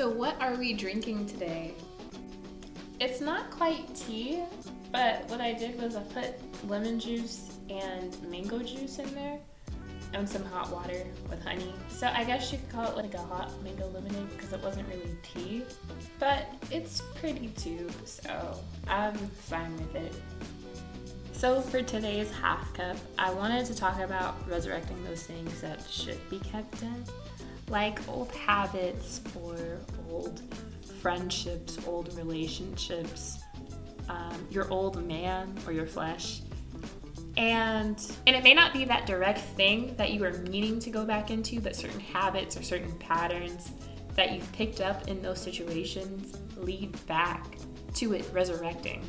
So, what are we drinking today? It's not quite tea, but what I did was I put lemon juice and mango juice in there and some hot water with honey. So I guess you could call it like a hot mango lemonade because it wasn't really tea, but it's pretty too, so I'm fine with it. So for today's half cup, I wanted to talk about resurrecting those things that should be kept dead, like old habits or old friendships, old relationships, um, your old man or your flesh. And and it may not be that direct thing that you are meaning to go back into but certain habits or certain patterns that you've picked up in those situations lead back to it resurrecting.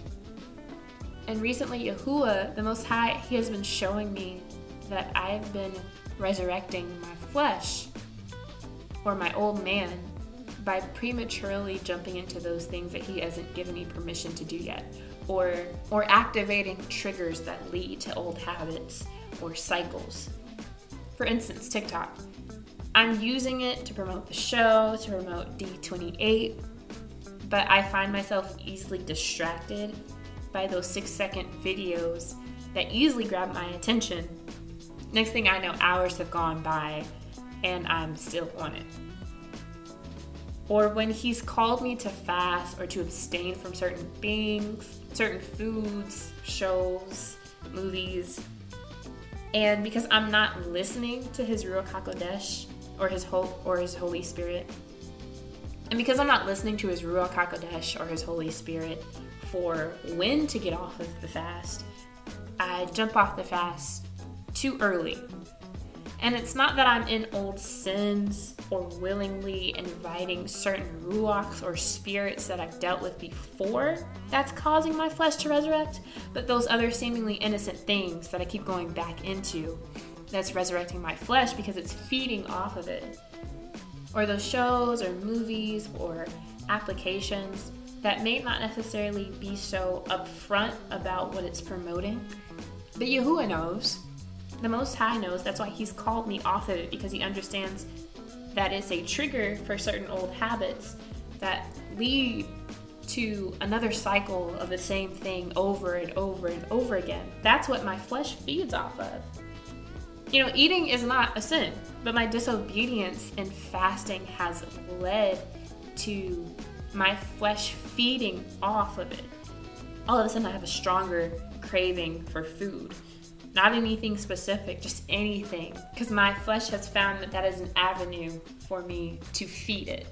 And recently yahuwah the most high he has been showing me that i've been resurrecting my flesh or my old man by prematurely jumping into those things that he hasn't given me permission to do yet or or activating triggers that lead to old habits or cycles. For instance, TikTok. I'm using it to promote the show, to promote D28, but I find myself easily distracted by those 6-second videos that easily grab my attention. Next thing I know, hours have gone by and I'm still on it. Or when he's called me to fast or to abstain from certain things, certain foods, shows, movies, and because I'm not listening to his Ruach HaKodesh or his whole or his Holy Spirit, and because I'm not listening to his Ruach HaKodesh or his Holy Spirit for when to get off of the fast, I jump off the fast too early and it's not that I'm in old sins or willingly inviting certain ruachs or spirits that I've dealt with before that's causing my flesh to resurrect, but those other seemingly innocent things that I keep going back into that's resurrecting my flesh because it's feeding off of it. Or those shows or movies or applications that may not necessarily be so upfront about what it's promoting, but Yahuwah knows the Most High knows that's why He's called me off of it because He understands that it's a trigger for certain old habits that lead to another cycle of the same thing over and over and over again. That's what my flesh feeds off of. You know, eating is not a sin, but my disobedience and fasting has led to my flesh feeding off of it. All of a sudden, I have a stronger craving for food. Not anything specific, just anything. Because my flesh has found that that is an avenue for me to feed it.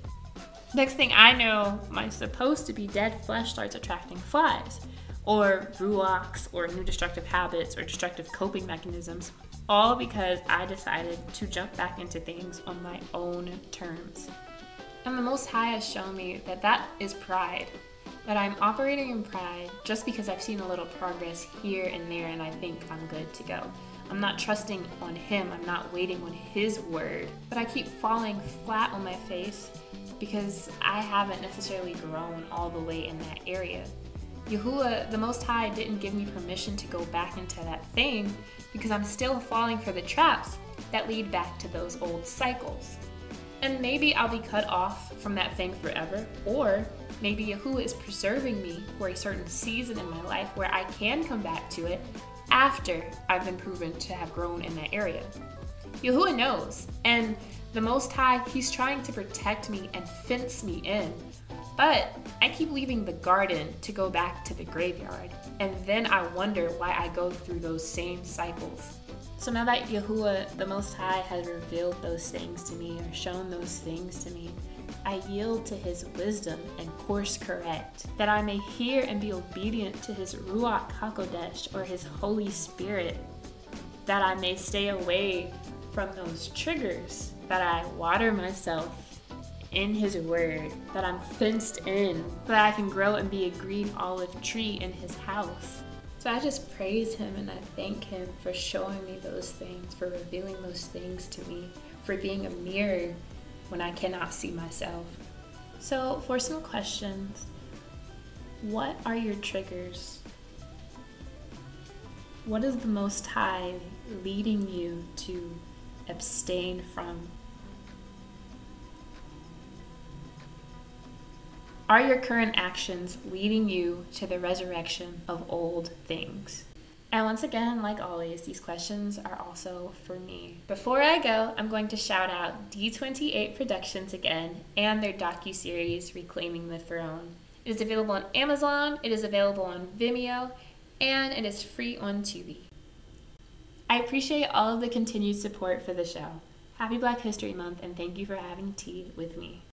Next thing I know, my supposed to be dead flesh starts attracting flies, or ruachs, or new destructive habits, or destructive coping mechanisms, all because I decided to jump back into things on my own terms. And the Most High has shown me that that is pride that I'm operating in pride just because I've seen a little progress here and there and I think I'm good to go. I'm not trusting on Him, I'm not waiting on His word, but I keep falling flat on my face because I haven't necessarily grown all the way in that area. Yahuwah, the Most High, didn't give me permission to go back into that thing because I'm still falling for the traps that lead back to those old cycles. And maybe I'll be cut off from that thing forever, or maybe Yahuwah is preserving me for a certain season in my life where I can come back to it after I've been proven to have grown in that area. Yahuwah knows, and the Most High, He's trying to protect me and fence me in. But I keep leaving the garden to go back to the graveyard, and then I wonder why I go through those same cycles. So now that Yahuwah, the Most High, has revealed those things to me or shown those things to me, I yield to his wisdom and course correct, that I may hear and be obedient to his Ruach HaKodesh or his Holy Spirit, that I may stay away from those triggers, that I water myself in his word, that I'm fenced in, that I can grow and be a green olive tree in his house. So I just praise him and I thank him for showing me those things, for revealing those things to me, for being a mirror when I cannot see myself. So, for some questions, what are your triggers? What is the Most High leading you to abstain from? Are your current actions leading you to the resurrection of old things? And once again, like always, these questions are also for me. Before I go, I'm going to shout out D28 Productions again and their docu-series Reclaiming the Throne. It is available on Amazon, it is available on Vimeo, and it is free on Tubi. I appreciate all of the continued support for the show. Happy Black History Month and thank you for having tea with me.